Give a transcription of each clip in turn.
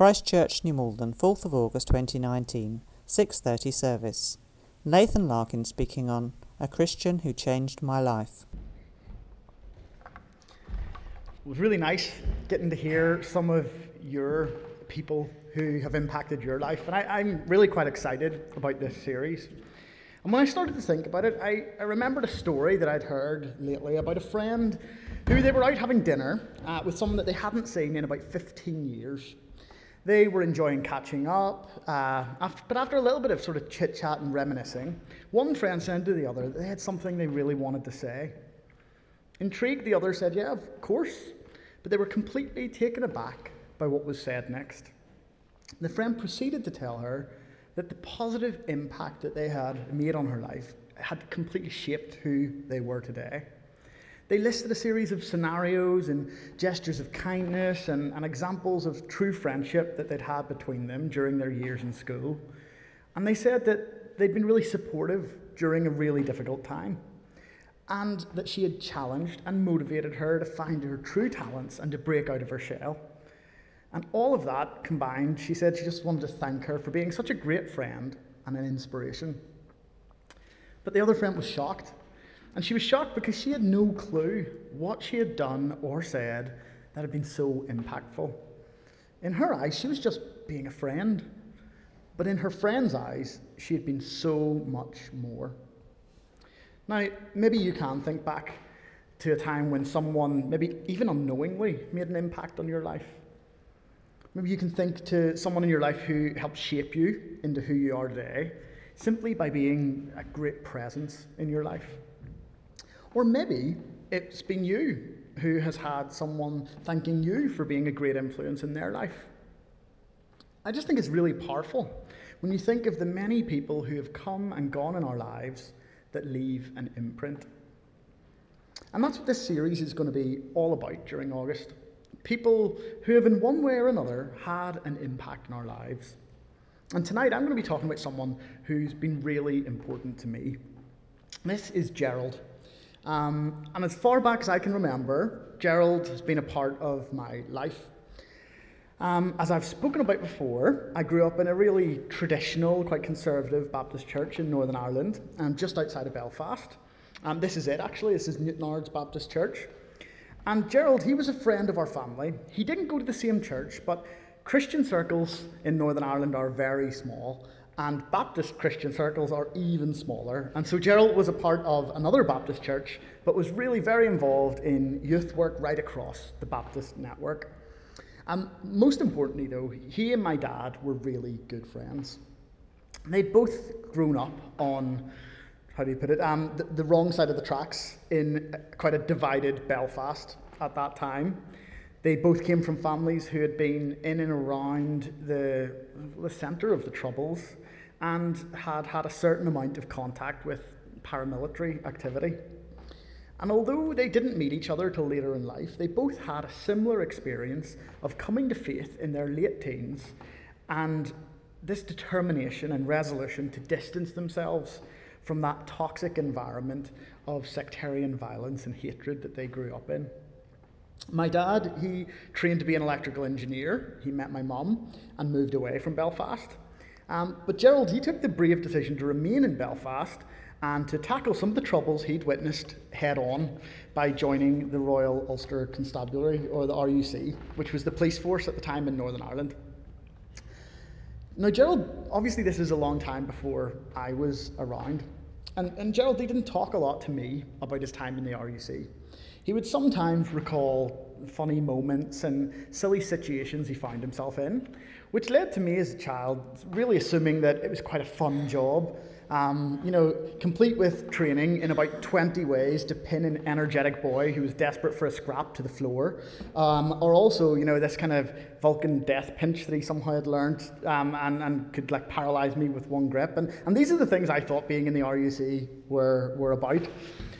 Christchurch, New Malden, 4th of August 2019, 6:30 service. Nathan Larkin speaking on A Christian Who Changed My Life. It was really nice getting to hear some of your people who have impacted your life, and I, am really quite excited about this series. And when I started to think about it, I, I remembered a story that I'd heard lately about a friend who they were out having dinner uh, with someone that they hadn't seen in about 15 years. They were enjoying catching up, uh, after, but after a little bit of sort of chit chat and reminiscing, one friend said to the other they had something they really wanted to say. Intrigued, the other said, Yeah, of course, but they were completely taken aback by what was said next. The friend proceeded to tell her that the positive impact that they had made on her life had completely shaped who they were today. They listed a series of scenarios and gestures of kindness and, and examples of true friendship that they'd had between them during their years in school. And they said that they'd been really supportive during a really difficult time and that she had challenged and motivated her to find her true talents and to break out of her shell. And all of that combined, she said she just wanted to thank her for being such a great friend and an inspiration. But the other friend was shocked and she was shocked because she had no clue what she had done or said that had been so impactful. In her eyes, she was just being a friend. But in her friend's eyes, she had been so much more. Now, maybe you can think back to a time when someone, maybe even unknowingly, made an impact on your life. Maybe you can think to someone in your life who helped shape you into who you are today simply by being a great presence in your life. Or maybe it's been you who has had someone thanking you for being a great influence in their life. I just think it's really powerful when you think of the many people who have come and gone in our lives that leave an imprint. And that's what this series is going to be all about during August. People who have, in one way or another, had an impact in our lives. And tonight I'm going to be talking about someone who's been really important to me. This is Gerald. Um, and as far back as I can remember, Gerald has been a part of my life. Um, as I've spoken about before, I grew up in a really traditional, quite conservative Baptist church in Northern Ireland, um, just outside of Belfast. Um, this is it, actually. This is Newtownards Baptist Church. And Gerald, he was a friend of our family. He didn't go to the same church, but Christian circles in Northern Ireland are very small and Baptist Christian circles are even smaller. And so Gerald was a part of another Baptist church, but was really very involved in youth work right across the Baptist network. And most importantly, though, he and my dad were really good friends. They'd both grown up on, how do you put it, um, the, the wrong side of the tracks in quite a divided Belfast at that time. They both came from families who had been in and around the, the centre of the Troubles and had had a certain amount of contact with paramilitary activity. And although they didn't meet each other till later in life, they both had a similar experience of coming to faith in their late teens and this determination and resolution to distance themselves from that toxic environment of sectarian violence and hatred that they grew up in. My dad, he trained to be an electrical engineer. He met my mum and moved away from Belfast. Um, but Gerald, he took the brave decision to remain in Belfast and to tackle some of the troubles he'd witnessed head on by joining the Royal Ulster Constabulary, or the RUC, which was the police force at the time in Northern Ireland. Now, Gerald, obviously, this is a long time before I was around. And, and Gerald, he didn't talk a lot to me about his time in the RUC. He would sometimes recall funny moments and silly situations he found himself in, which led to me as a child really assuming that it was quite a fun job. Um, you know, complete with training in about 20 ways to pin an energetic boy who was desperate for a scrap to the floor, um, or also, you know, this kind of Vulcan death pinch that he somehow had learned um, and, and could like paralyze me with one grip. And, and these are the things I thought being in the RUC were, were about.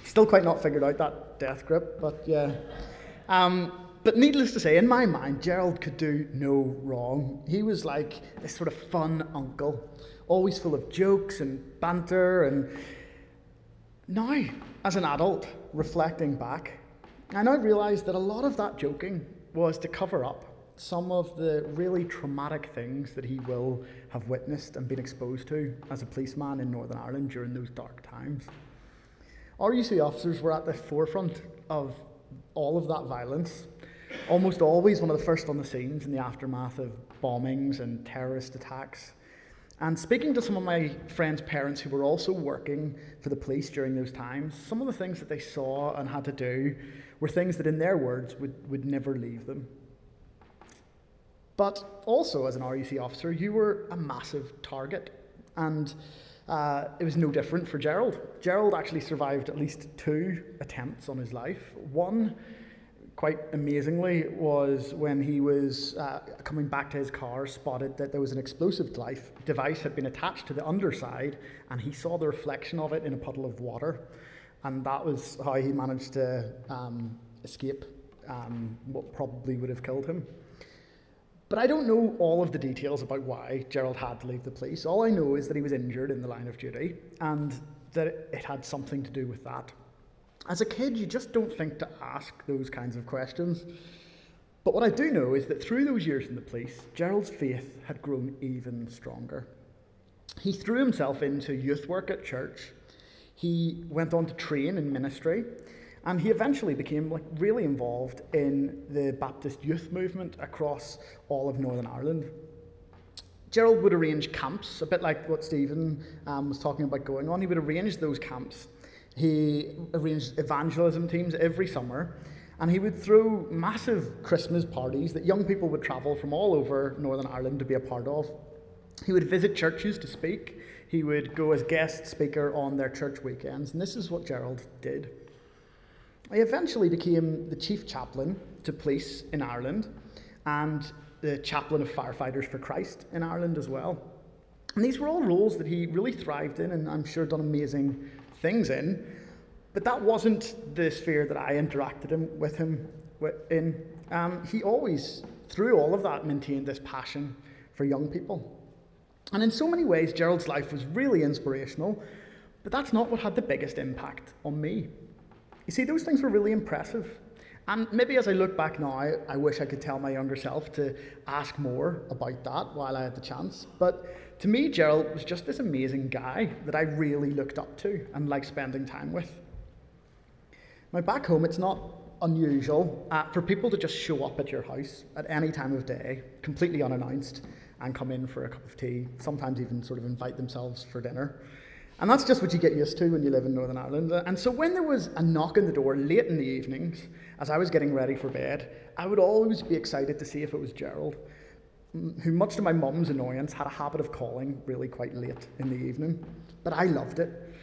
Still quite not figured out that death grip, but yeah. Um, but needless to say, in my mind, Gerald could do no wrong. He was like this sort of fun uncle, always full of jokes and banter. And now, as an adult, reflecting back, I now realise that a lot of that joking was to cover up some of the really traumatic things that he will have witnessed and been exposed to as a policeman in Northern Ireland during those dark times. RUC officers were at the forefront of all of that violence, almost always one of the first on the scenes in the aftermath of bombings and terrorist attacks. And speaking to some of my friends' parents who were also working for the police during those times, some of the things that they saw and had to do were things that, in their words, would, would never leave them. But also, as an RUC officer, you were a massive target. And uh, it was no different for Gerald. Gerald actually survived at least two attempts on his life. One, quite amazingly, was when he was uh, coming back to his car, spotted that there was an explosive device had been attached to the underside, and he saw the reflection of it in a puddle of water. And that was how he managed to um, escape um, what probably would have killed him. But I don't know all of the details about why Gerald had to leave the police. All I know is that he was injured in the line of duty and that it had something to do with that. As a kid, you just don't think to ask those kinds of questions. But what I do know is that through those years in the police, Gerald's faith had grown even stronger. He threw himself into youth work at church. He went on to train in ministry. And he eventually became like really involved in the Baptist youth movement across all of Northern Ireland. Gerald would arrange camps, a bit like what Stephen um, was talking about going on. He would arrange those camps. He arranged evangelism teams every summer, and he would throw massive Christmas parties that young people would travel from all over Northern Ireland to be a part of. He would visit churches to speak. He would go as guest speaker on their church weekends, and this is what Gerald did. I eventually became the chief chaplain to police in Ireland and the chaplain of firefighters for Christ in Ireland as well. And these were all roles that he really thrived in and I'm sure done amazing things in. But that wasn't the sphere that I interacted him, with him in. Um, he always, through all of that, maintained this passion for young people. And in so many ways, Gerald's life was really inspirational, but that's not what had the biggest impact on me. You see, those things were really impressive. And maybe as I look back now, I, wish I could tell my younger self to ask more about that while I had the chance. But to me, Gerald was just this amazing guy that I really looked up to and liked spending time with. Now, back home, it's not unusual uh, for people to just show up at your house at any time of day, completely unannounced, and come in for a cup of tea, sometimes even sort of invite themselves for dinner. And that's just what you get used to when you live in Northern Ireland. And so when there was a knock on the door late in the evenings, as I was getting ready for bed, I would always be excited to see if it was Gerald, who, much to my mum's annoyance, had a habit of calling really quite late in the evening. But I loved it.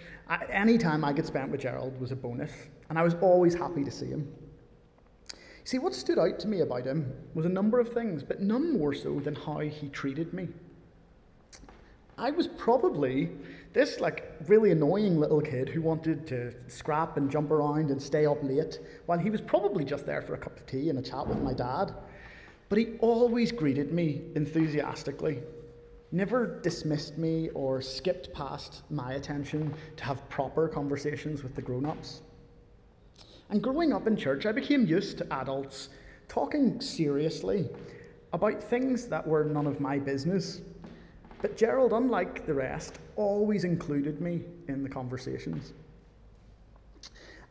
Any time I could spend with Gerald was a bonus, and I was always happy to see him. See, what stood out to me about him was a number of things, but none more so than how he treated me. I was probably this like really annoying little kid who wanted to scrap and jump around and stay up late while he was probably just there for a cup of tea and a chat with my dad. But he always greeted me enthusiastically, never dismissed me or skipped past my attention to have proper conversations with the grown ups. And growing up in church, I became used to adults talking seriously about things that were none of my business but Gerald, unlike the rest, always included me in the conversations.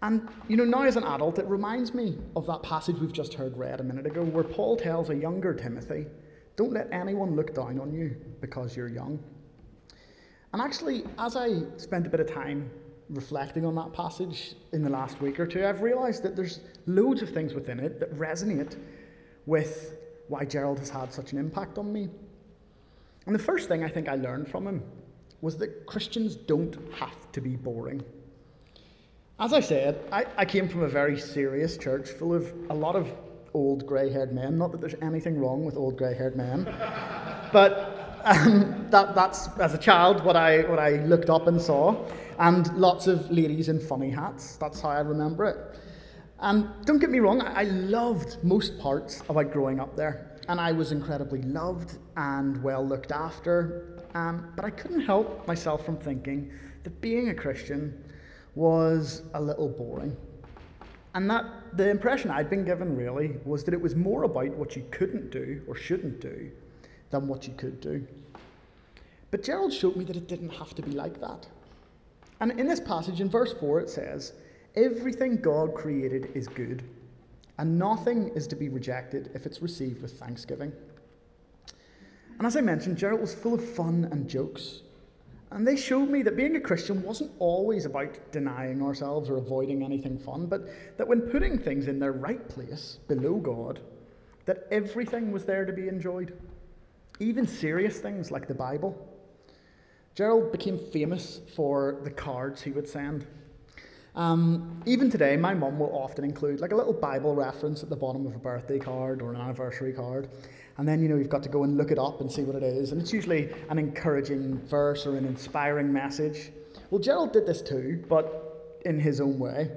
And, you know, now as an adult, it reminds me of that passage we've just heard read a minute ago, where Paul tells a younger Timothy, Don't let anyone look down on you because you're young. And actually, as I spent a bit of time reflecting on that passage in the last week or two, I've realised that there's loads of things within it that resonate with why Gerald has had such an impact on me. And the first thing I think I learned from him was that Christians don't have to be boring. As I said, I, I came from a very serious church full of a lot of old grey haired men. Not that there's anything wrong with old grey haired men, but um, that, that's, as a child, what I, what I looked up and saw. And lots of ladies in funny hats. That's how I remember it. And don't get me wrong, I, I loved most parts about growing up there and I was incredibly loved and well looked after. Um, but I couldn't help myself from thinking that being a Christian was a little boring. And that the impression I'd been given really was that it was more about what you couldn't do or shouldn't do than what you could do. But Gerald showed me that it didn't have to be like that. And in this passage, in verse 4, it says, Everything God created is good, and nothing is to be rejected if it's received with thanksgiving. And as I mentioned, Gerald was full of fun and jokes. And they showed me that being a Christian wasn't always about denying ourselves or avoiding anything fun, but that when putting things in their right place, below God, that everything was there to be enjoyed. Even serious things like the Bible. Gerald became famous for the cards he would send. Um, even today, my mum will often include like a little Bible reference at the bottom of a birthday card or an anniversary card. And then, you know, you've got to go and look it up and see what it is. And it's usually an encouraging verse or an inspiring message. Well, Gerald did this too, but in his own way.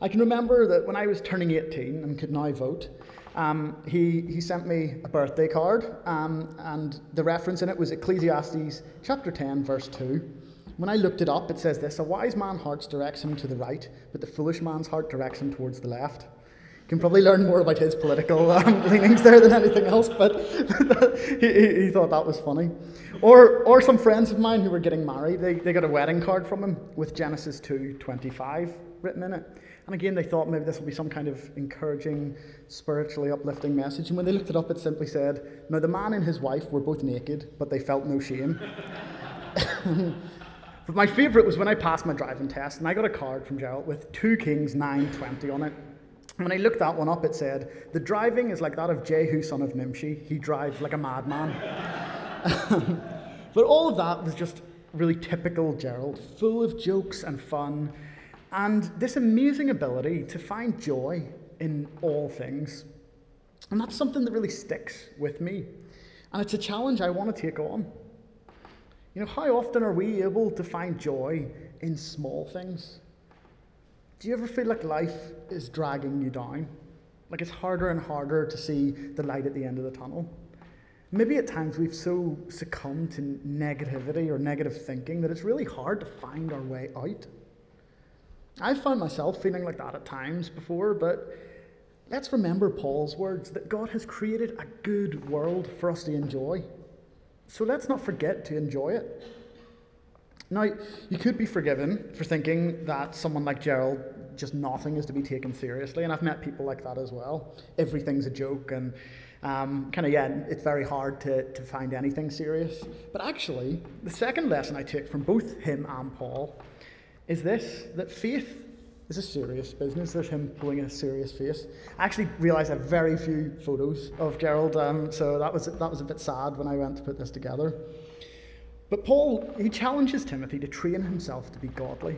I can remember that when I was turning 18 and could now vote, um, he, he sent me a birthday card, um, and the reference in it was Ecclesiastes chapter 10, verse 2. When I looked it up, it says this A wise man's heart directs him to the right, but the foolish man's heart directs him towards the left. You can probably learn more about his political um, leanings there than anything else, but he, he, thought that was funny. Or, or some friends of mine who were getting married, they, they got a wedding card from him with Genesis 2.25 written in it. And again, they thought maybe this will be some kind of encouraging, spiritually uplifting message. And when they looked it up, it simply said, Now the man and his wife were both naked, but they felt no shame. but my favourite was when I passed my driving test, and I got a card from Gerald with 2 Kings 9.20 on it. When I looked that one up, it said, The driving is like that of Jehu, son of Nimshi. He drives like a madman. but all of that was just really typical Gerald, full of jokes and fun and this amazing ability to find joy in all things. And that's something that really sticks with me. And it's a challenge I want to take on. You know, how often are we able to find joy in small things? Do you ever feel like life is dragging you down? Like it's harder and harder to see the light at the end of the tunnel? Maybe at times we've so succumbed to negativity or negative thinking that it's really hard to find our way out. I've found myself feeling like that at times before, but let's remember Paul's words that God has created a good world for us to enjoy. So let's not forget to enjoy it. Now, you could be forgiven for thinking that someone like Gerald, just nothing is to be taken seriously, and I've met people like that as well. Everything's a joke, and um, kind of, yeah, it's very hard to, to find anything serious. But actually, the second lesson I took from both him and Paul is this that faith is a serious business. There's him pulling a serious face. I actually realised I have very few photos of Gerald, um, so that was, that was a bit sad when I went to put this together. But Paul, he challenges Timothy to train himself to be godly.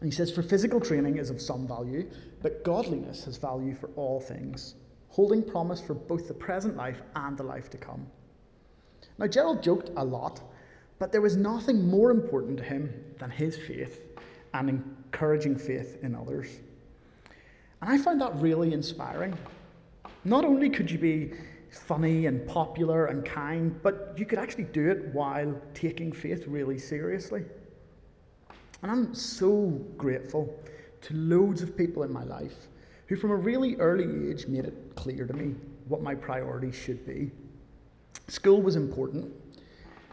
And he says, For physical training is of some value, but godliness has value for all things, holding promise for both the present life and the life to come. Now, Gerald joked a lot, but there was nothing more important to him than his faith and encouraging faith in others. And I found that really inspiring. Not only could you be funny and popular and kind, but you could actually do it while taking faith really seriously. And I'm so grateful to loads of people in my life who, from a really early age, made it clear to me what my priorities should be. School was important,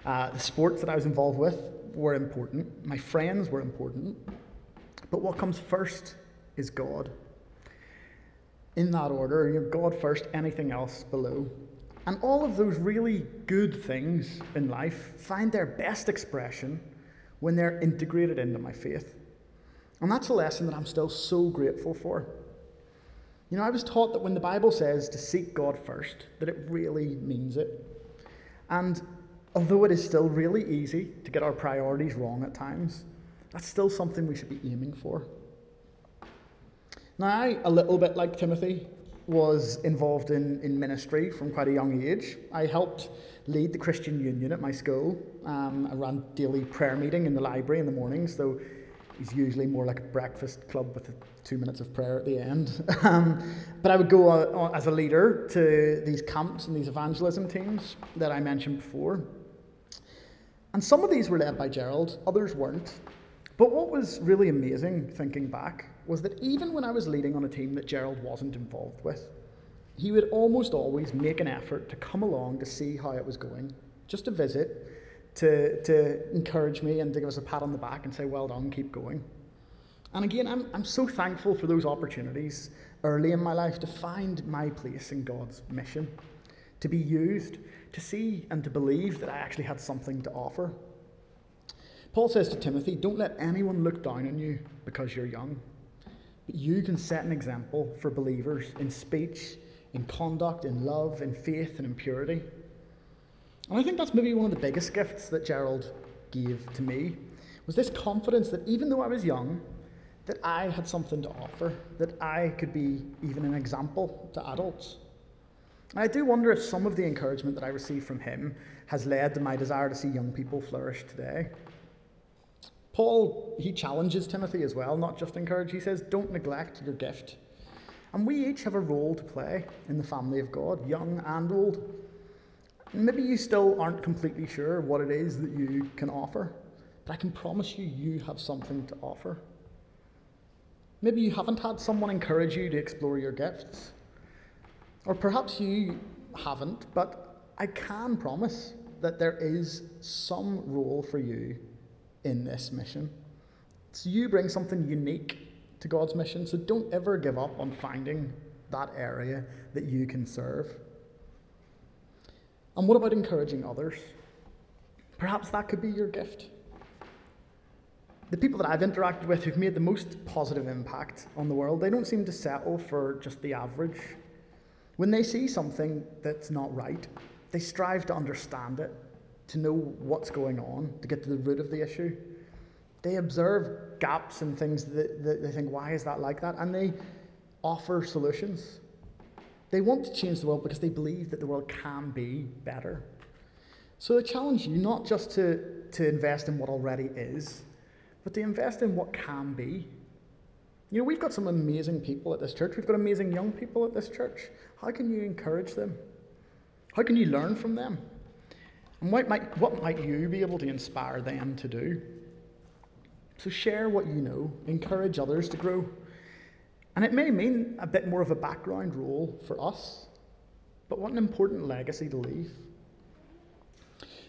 uh, the sports that I was involved with were important, my friends were important, but what comes first is God. In that order, you know, God first, anything else below. And all of those really good things in life find their best expression when they're integrated into my faith. And that's a lesson that I'm still so grateful for. You know, I was taught that when the Bible says to seek God first, that it really means it. And although it is still really easy to get our priorities wrong at times, that's still something we should be aiming for. Now, I, a little bit like Timothy, was involved in, in ministry from quite a young age. I helped lead the Christian Union at my school. Um, I ran daily prayer meeting in the library in the mornings, though it's usually more like a breakfast club with two minutes of prayer at the end. Um, but I would go uh, as a leader to these camps and these evangelism teams that I mentioned before. And some of these were led by Gerald, others weren't. But what was really amazing, thinking back, was that even when I was leading on a team that Gerald wasn't involved with, he would almost always make an effort to come along to see how it was going, just to visit, to, to encourage me and to give us a pat on the back and say, Well done, keep going. And again, I'm, I'm so thankful for those opportunities early in my life to find my place in God's mission, to be used, to see and to believe that I actually had something to offer. Paul says to Timothy, Don't let anyone look down on you because you're young. But you can set an example for believers in speech, in conduct, in love, in faith, and in purity. And I think that's maybe one of the biggest gifts that Gerald gave to me was this confidence that even though I was young, that I had something to offer, that I could be even an example to adults. And I do wonder if some of the encouragement that I received from him has led to my desire to see young people flourish today. Paul, he challenges Timothy as well, not just encourage. He says, Don't neglect your gift. And we each have a role to play in the family of God, young and old. Maybe you still aren't completely sure what it is that you can offer, but I can promise you, you have something to offer. Maybe you haven't had someone encourage you to explore your gifts. Or perhaps you haven't, but I can promise that there is some role for you in this mission. So you bring something unique to God's mission, so don't ever give up on finding that area that you can serve. And what about encouraging others? Perhaps that could be your gift the people that I've interacted with who've made the most positive impact on the world, they don't seem to settle for just the average. When they see something that's not right, they strive to understand it, to know what's going on, to get to the root of the issue. They observe gaps and things that, that they think, why is that like that? And they offer solutions. They want to change the world because they believe that the world can be better. So I challenge you not just to, to invest in what already is, but to invest in what can be. You know, we've got some amazing people at this church. We've got amazing young people at this church. How can you encourage them? How can you learn from them? And what might, what might you be able to inspire them to do? So share what you know, encourage others to grow. And it may mean a bit more of a background role for us, but what an important legacy to leave.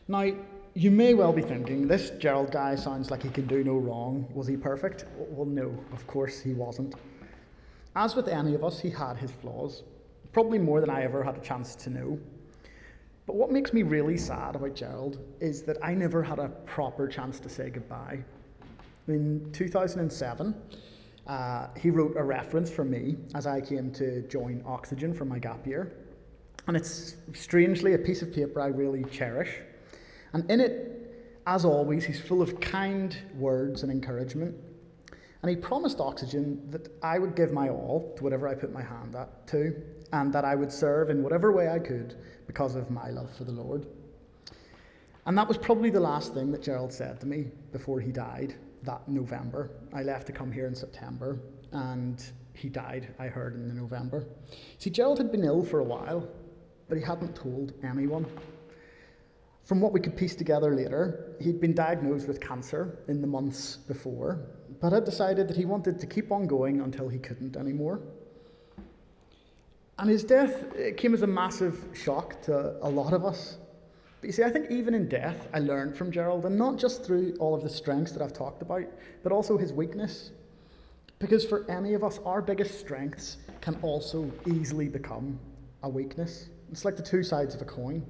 Now, you may well be thinking, this Gerald guy sounds like he can do no wrong. Was he perfect? Well, no, of course he wasn't. As with any of us, he had his flaws, probably more than I ever had a chance to know. But what makes me really sad about Gerald is that I never had a proper chance to say goodbye. In 2007, uh, he wrote a reference for me as I came to join Oxygen for my gap year. And it's strangely a piece of paper I really cherish. And in it, as always, he's full of kind words and encouragement. And he promised Oxygen that I would give my all to whatever I put my hand at, to, and that I would serve in whatever way I could because of my love for the Lord. And that was probably the last thing that Gerald said to me before he died that November. I left to come here in September, and he died, I heard, in November. See, Gerald had been ill for a while, but he hadn't told anyone. From what we could piece together later, he'd been diagnosed with cancer in the months before, but had decided that he wanted to keep on going until he couldn't anymore. And his death came as a massive shock to a lot of us. But you see, I think even in death, I learned from Gerald, and not just through all of the strengths that I've talked about, but also his weakness. Because for any of us, our biggest strengths can also easily become a weakness. It's like the two sides of a coin.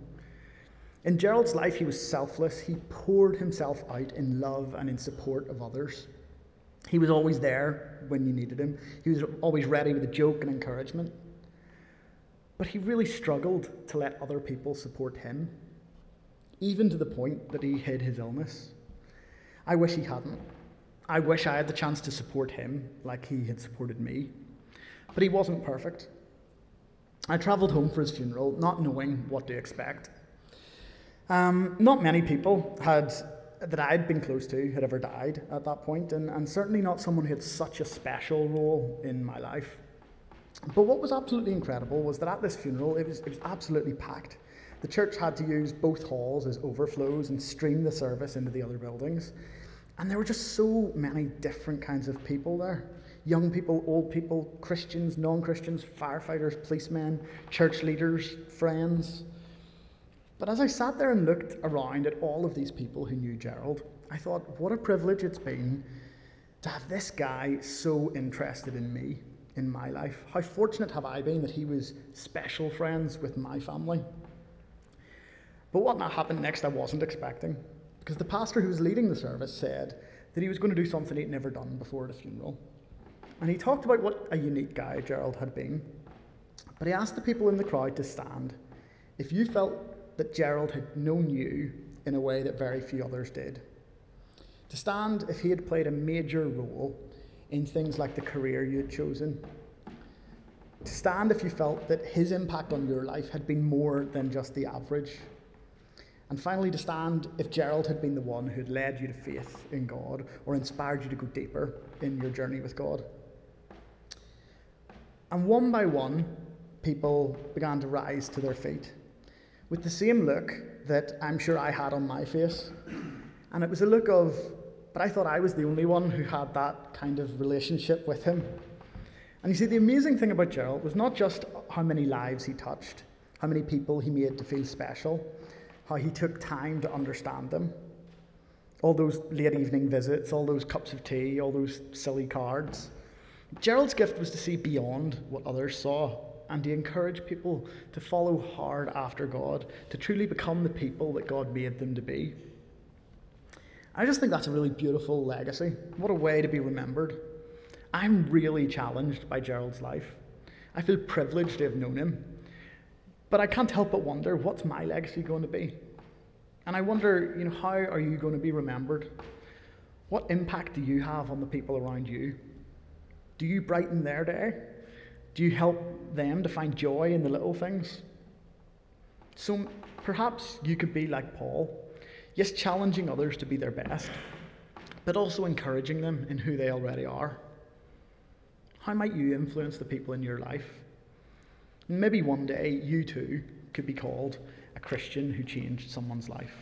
In Gerald's life, he was selfless. He poured himself out in love and in support of others. He was always there when you needed him, he was always ready with a joke and encouragement. But he really struggled to let other people support him, even to the point that he hid his illness. I wish he hadn't. I wish I had the chance to support him like he had supported me. But he wasn't perfect. I travelled home for his funeral, not knowing what to expect. Um, not many people had that I'd been close to had ever died at that point, and, and certainly not someone who had such a special role in my life. But what was absolutely incredible was that at this funeral, it was, it was absolutely packed. The church had to use both halls as overflows and stream the service into the other buildings. And there were just so many different kinds of people there. young people, old people, Christians, non Christians, firefighters, policemen, church leaders, friends. But as I sat there and looked around at all of these people who knew Gerald, I thought, what a privilege it's been to have this guy so interested in me, in my life. How fortunate have I been that he was special friends with my family. But what happened next, I wasn't expecting, because the pastor who was leading the service said that he was going to do something he'd never done before at a funeral. And he talked about what a unique guy Gerald had been. But he asked the people in the crowd to stand if you felt that Gerald had known you in a way that very few others did. To stand if he had played a major role in things like the career you had chosen. To stand if you felt that his impact on your life had been more than just the average. And finally, to stand if Gerald had been the one who had led you to faith in God or inspired you to go deeper in your journey with God. And one by one, people began to rise to their feet with the same look that I'm sure I had on my face. And it was a look of, but I thought I was the only one who had that kind of relationship with him. And you see, the amazing thing about Gerald was not just how many lives he touched, how many people he made to feel special, how he took time to understand them. All those late evening visits, all those cups of tea, all those silly cards. Gerald's gift was to see beyond what others saw and to encourage people to follow hard after God, to truly become the people that God made them to be. I just think that's a really beautiful legacy. What a way to be remembered. I'm really challenged by Gerald's life. I feel privileged to have known him. But I can't help but wonder what's my legacy going to be? And I wonder, you know, how are you going to be remembered? What impact do you have on the people around you? Do you brighten their day? Do you help them to find joy in the little things? So perhaps you could be like Paul, yes, challenging others to be their best, but also encouraging them in who they already are. How might you influence the people in your life? Maybe one day you too could be called a Christian who changed someone's life.